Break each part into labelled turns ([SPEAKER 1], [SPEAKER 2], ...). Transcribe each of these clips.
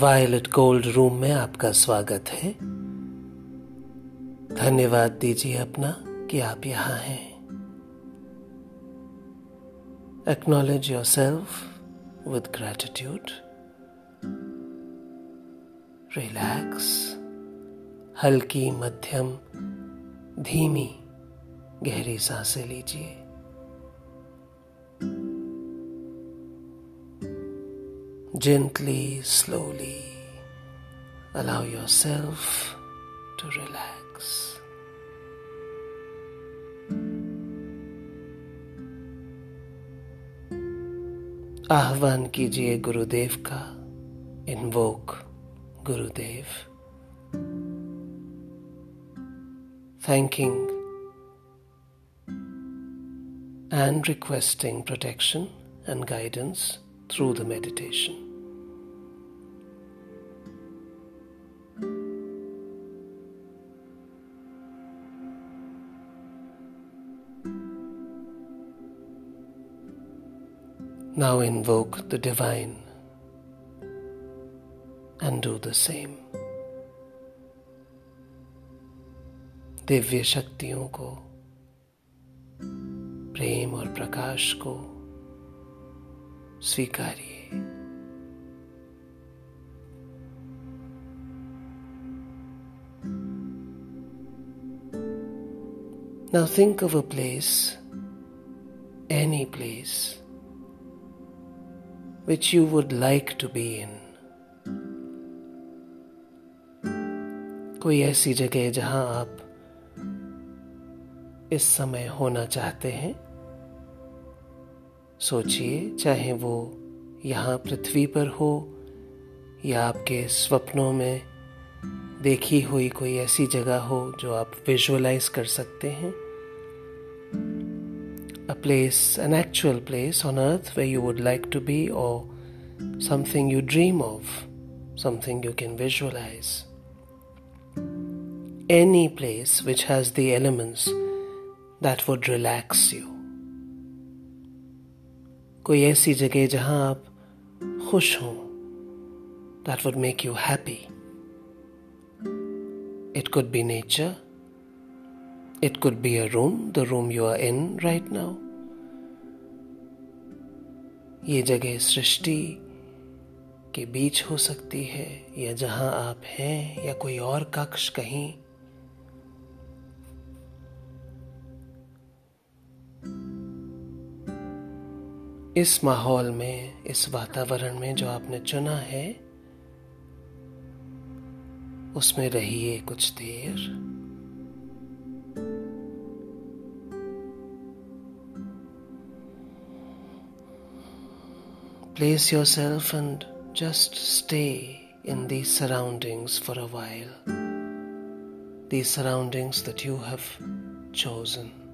[SPEAKER 1] Violet gold room में आपका स्वागत है। धन्यवाद दीजिए अपना कि आप यहाँ हैं। Acknowledge yourself with gratitude relax हल्की मध्यम, धीमी, गहरी साँसें लीजिए। Gently, slowly, allow yourself to relax. आह्वान कीजिए गुरुदेव का invoke Gurudev thanking and requesting protection and guidance through the meditation. Now invoke the divine and do the same. Divya शक्तियों को प्रेम और प्रकाश को स्वीकारिए Now think of a place, any place, which you would like to be in. कोई ऐसी जगह जहाँ आप इस समय होना चाहते हैं सोचिए, चाहे वो यहाँ पृथ्वी पर हो या आपके स्वप्नों में देखी हुई कोई ऐसी जगह हो जो आप विजुअलाइज कर सकते हैं। A place an actual place on earth way you would like to be or something you dream of something you can visualize any place which has the elements that would relax you कोई ऐसी जगह जहाँ आप खुश हो। That would make you happy it could be nature it could be a room the room you are in right now ये जगह सृष्टि के बीच हो सकती है, या जहाँ आप हैं, या कोई और कक्ष कहीं। इस माहौल में, इस वातावरण में जो आपने चुना है, उसमें रहिए कुछ देर। Place yourself and just stay in the surroundings for a while the surroundings that you have chosen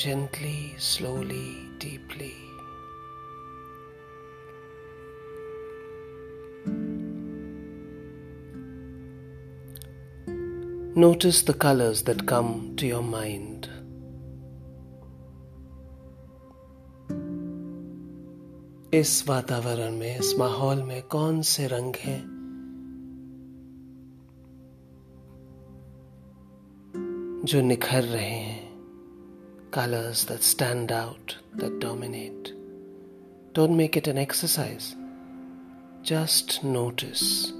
[SPEAKER 1] gently, slowly, deeply. Notice the colors that come to your mind. इस वातावरण में इस माहौल में कौन से रंग हैं जो निखर रहे हैं colors that stand out, that dominate. Don't make it an exercise. Just notice.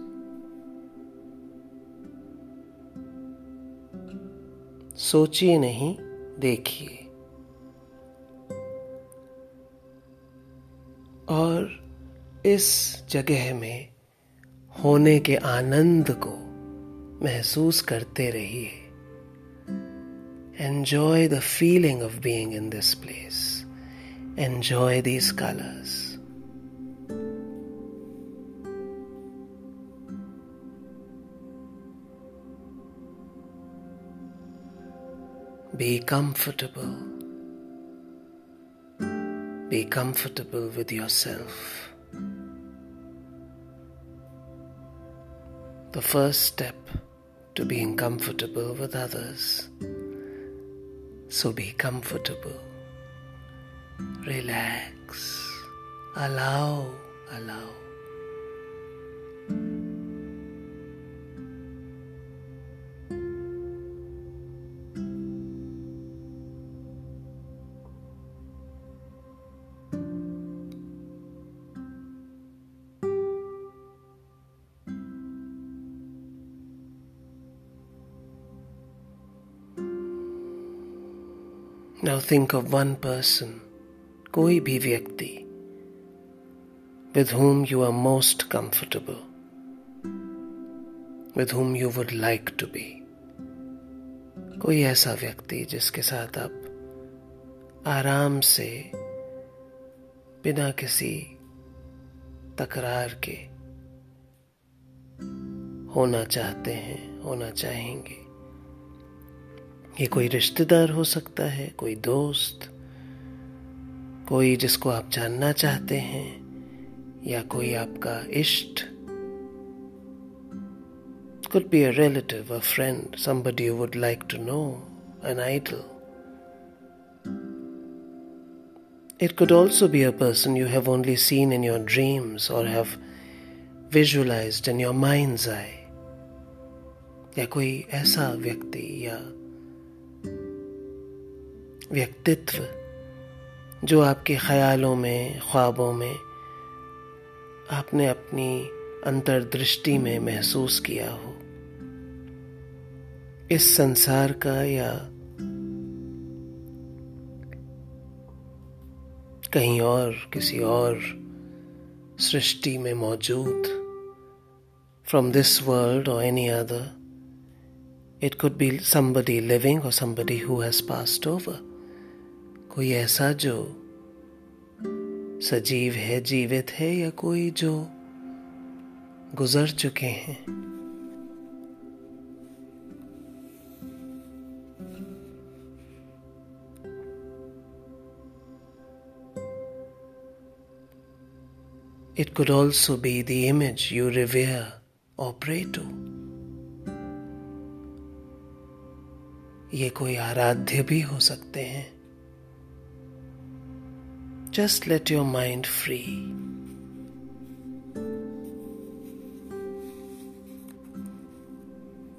[SPEAKER 1] सोचिए नहीं देखिए और इस जगह में होने के आनंद को महसूस करते रहिए Enjoy the feeling of being in this place. Enjoy these colors. Be comfortable. Be comfortable with yourself. The first step to being comfortable with others so be comfortable. Relax. Allow, allow. Now think of one person कोई भी व्यक्ति with whom you are most comfortable with whom you would like to be कोई ऐसा व्यक्ति जिसके साथ आप आराम से, बिना किसी तकरार के होना चाहते हैं, होना चाहेंगे। ये कोई रिश्तेदार हो सकता है, कोई दोस्त, कोई जिसको आप जानना चाहते हैं, या कोई आपका इष्ट। Could be a relative a friend somebody you would like to know an idol it could also be a person you have only seen in your dreams or have visualize in your mind I या कोई ऐसा व्यक्ति या व्यक्तित्व जो आपके ख्यालों में, ख्वाबों में आपने अपनी अंतर्दृष्टि में महसूस किया हो। इस संसार का या कहीं और, किसी और सृष्टि में मौजूद from this world or any other it could be somebody living or somebody who has passed over कोई ऐसा जो सजीव है, जीवित है, या कोई जो गुजर चुके हैं। It could also be the image you revere ऑपरेटो ये कोई आराध्य भी हो सकते हैं। Just let your mind free.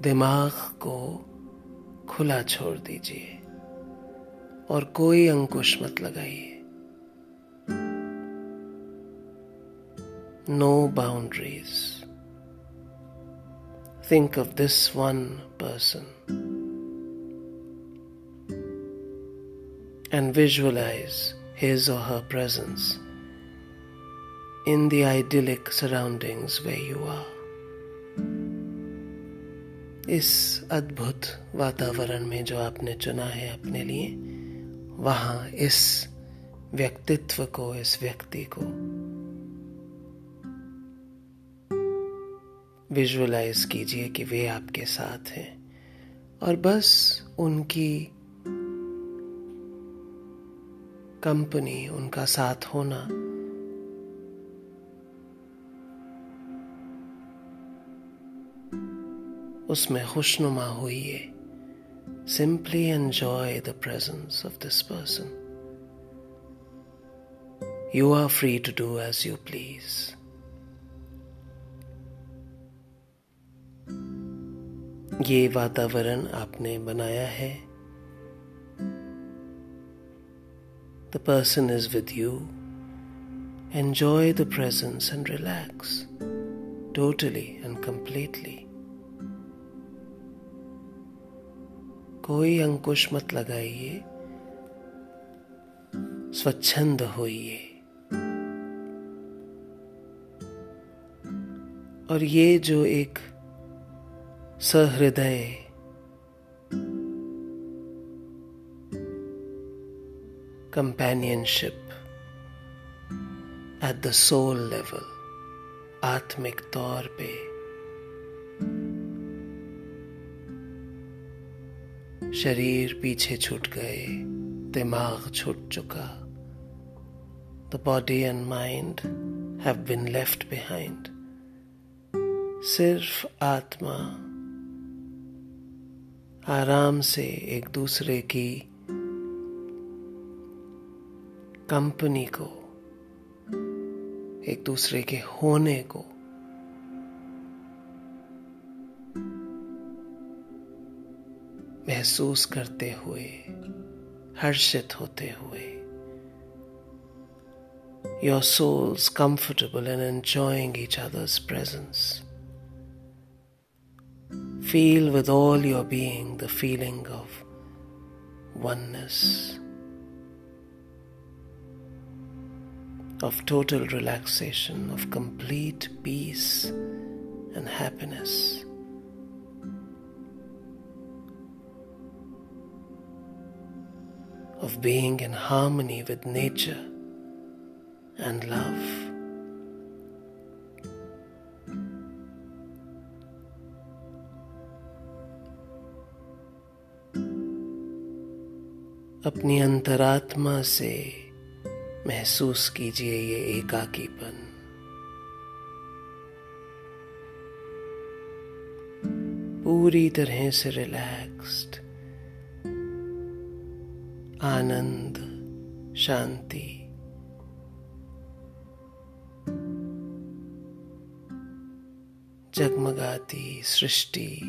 [SPEAKER 1] दिमाग को खुला छोड़ दीजिए और कोई अंकुश मत लगाइए no boundaries think of this one person and visualize his or her presence in the idyllic surroundings where you are. इस अद्भुत वातावरण में जो आपने चुना है अपने लिए, वहाँ इस व्यक्तित्व को, इस व्यक्ति को विजुअलाइज कीजिए कि वे आपके साथ हैं और बस उनकी कंपनी उनका साथ होना। उसमें खुशनुमा हुई simply enjoy the presence of this person you are free to do as you please ये वातावरण आपने बनाया है। The person is with you. Enjoy the presence and relax totally and completely. कोई अंकुश मत लगाइए स्वच्छंद होइए और ये जो एक सहृदय companionship at the soul level, आत्मिक तौर पे। शरीर पीछे छूट गए, दिमाग छूट चुका। The body and mind have been left behind सिर्फ़ आत्मा आराम से एक दूसरे की कंपनी को एक दूसरे के होने को महसूस करते हुए हर्षित होते हुए your souls comfortable and enjoying each other's presence. Feel with all your being the feeling of oneness, of total relaxation, of complete peace and happiness. of being in harmony with nature and love. अपनी अंतरात्मा से महसूस कीजिए ये एकाकीपन। पूरी तरह से relaxed आनंद, शांति। जगमगाती सृष्टि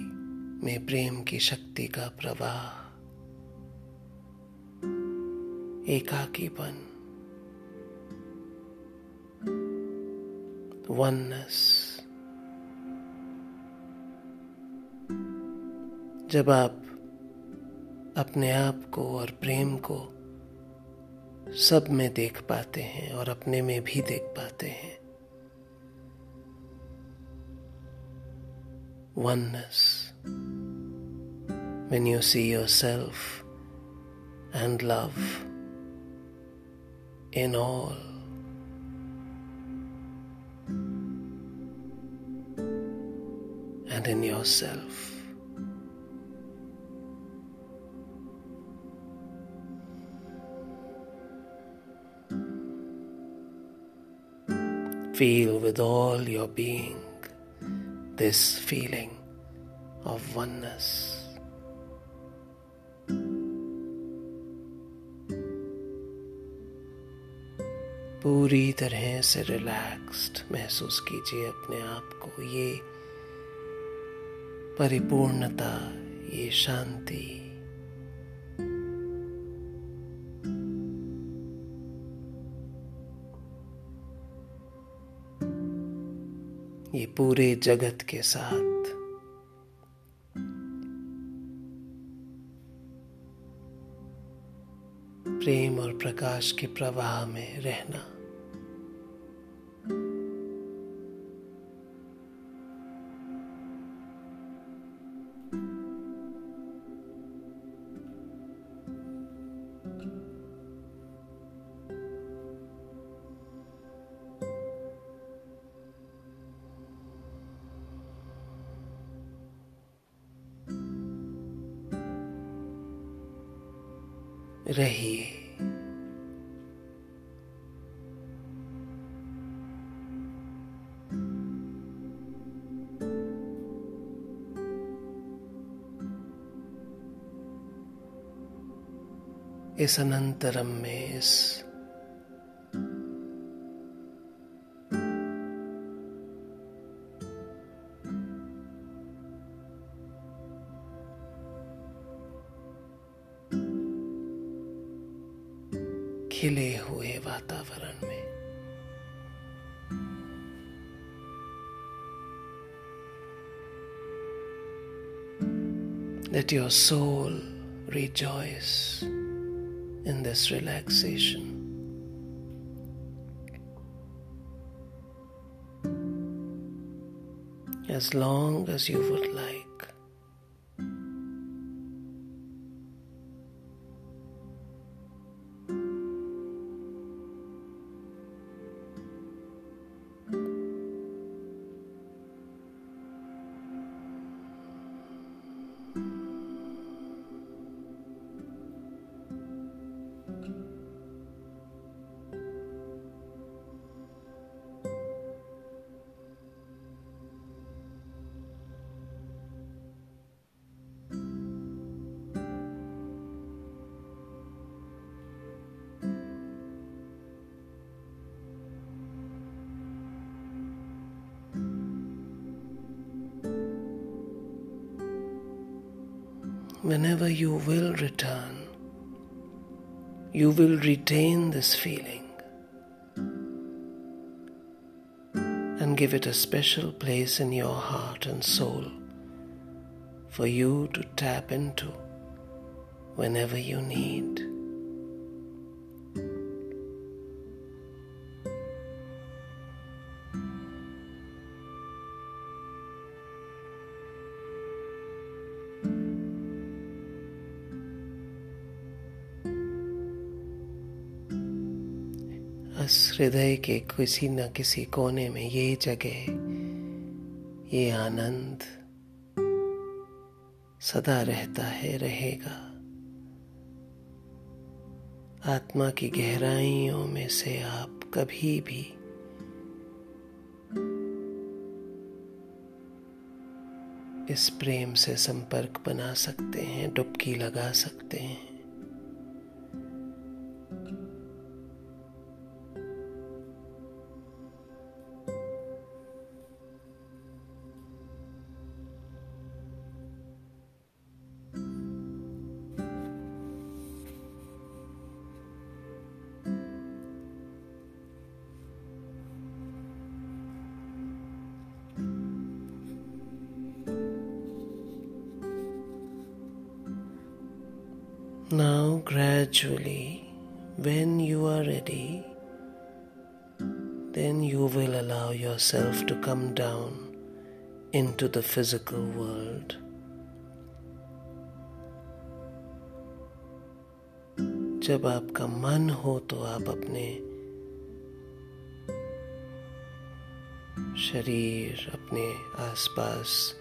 [SPEAKER 1] में प्रेम की शक्ति का प्रवाह। एकाकीपन। वननेस जब आप अपने आप को और प्रेम को सब में देख पाते हैं और अपने में भी देख पाते हैं, oneness, when you see yourself and love in all. And in yourself. Feel with all your being this feeling of oneness. पूरी तरह से रिलैक्स्ड महसूस कीजिए अपने आप को ये परिपूर्णता, ये शांति। ये पूरे जगत के साथ। प्रेम और प्रकाश के प्रवाह में रहना। इस अनंतरम में इस खिले हुए वातावरण में। Let your soul rejoice in this relaxation. As long as you would like. Whenever you will return, you will retain this feeling and give it a special place in your heart and soul for you to tap into whenever you need. हृदय के किसी न किसी कोने में ये जगह, ये आनंद सदा रहता है, रहेगा। आत्मा की गहराइयों में से आप कभी भी इस प्रेम से संपर्क बना सकते हैं, डुबकी लगा सकते हैं। Now, gradually, when you are ready, then you will allow yourself to come down into the physical world. जब आपका मन हो तो आप अपने शरीर अपने आसपास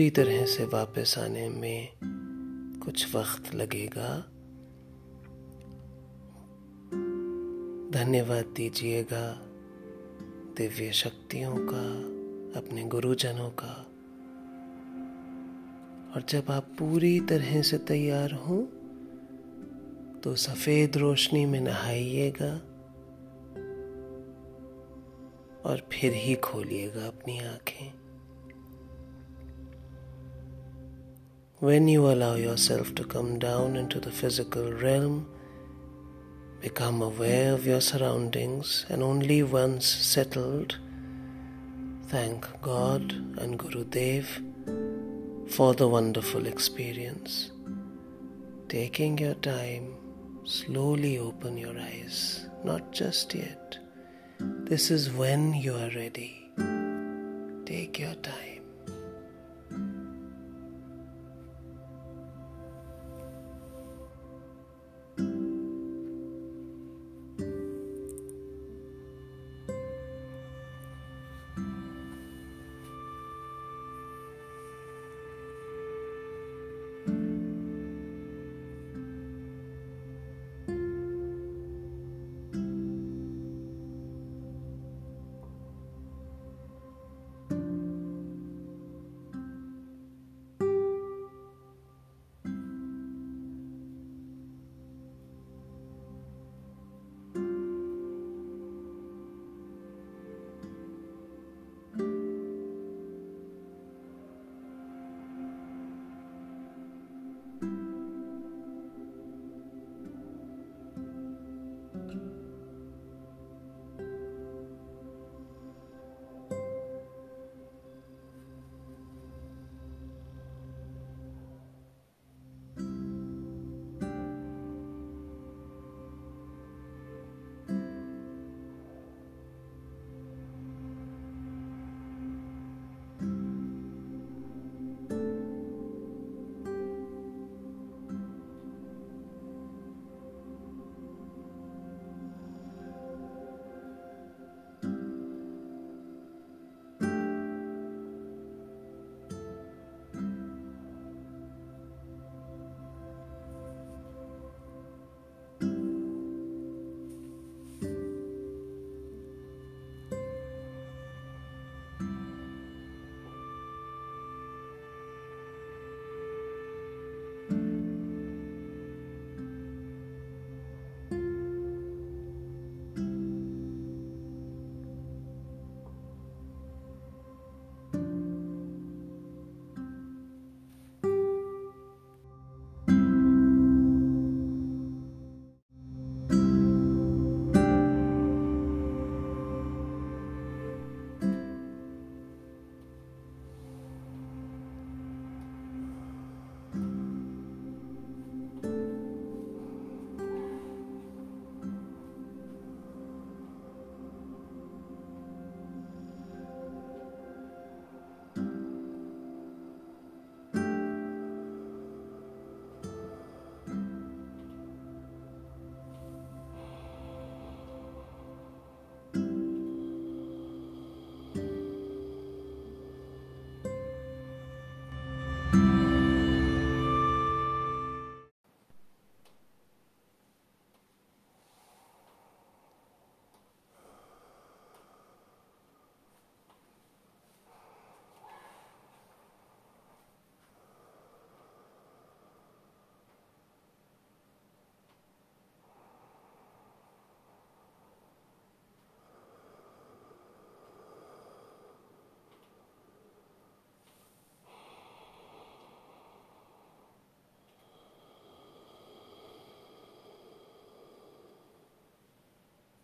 [SPEAKER 1] पूरी तरह से वापस आने में कुछ वक्त लगेगा। धन्यवाद दीजिएगा दिव्य शक्तियों का, अपने गुरुजनों का। और जब आप पूरी तरह से तैयार हों तो सफ़ेद रोशनी में नहाइएगा और फिर ही खोलिएगा अपनी आँखें। When you allow yourself to come down into the physical realm, become aware of your surroundings, and only once settled, thank God and Guru Dev for the wonderful experience. Taking your time, slowly open your eyes, not just yet. This is when you are ready. Take your time.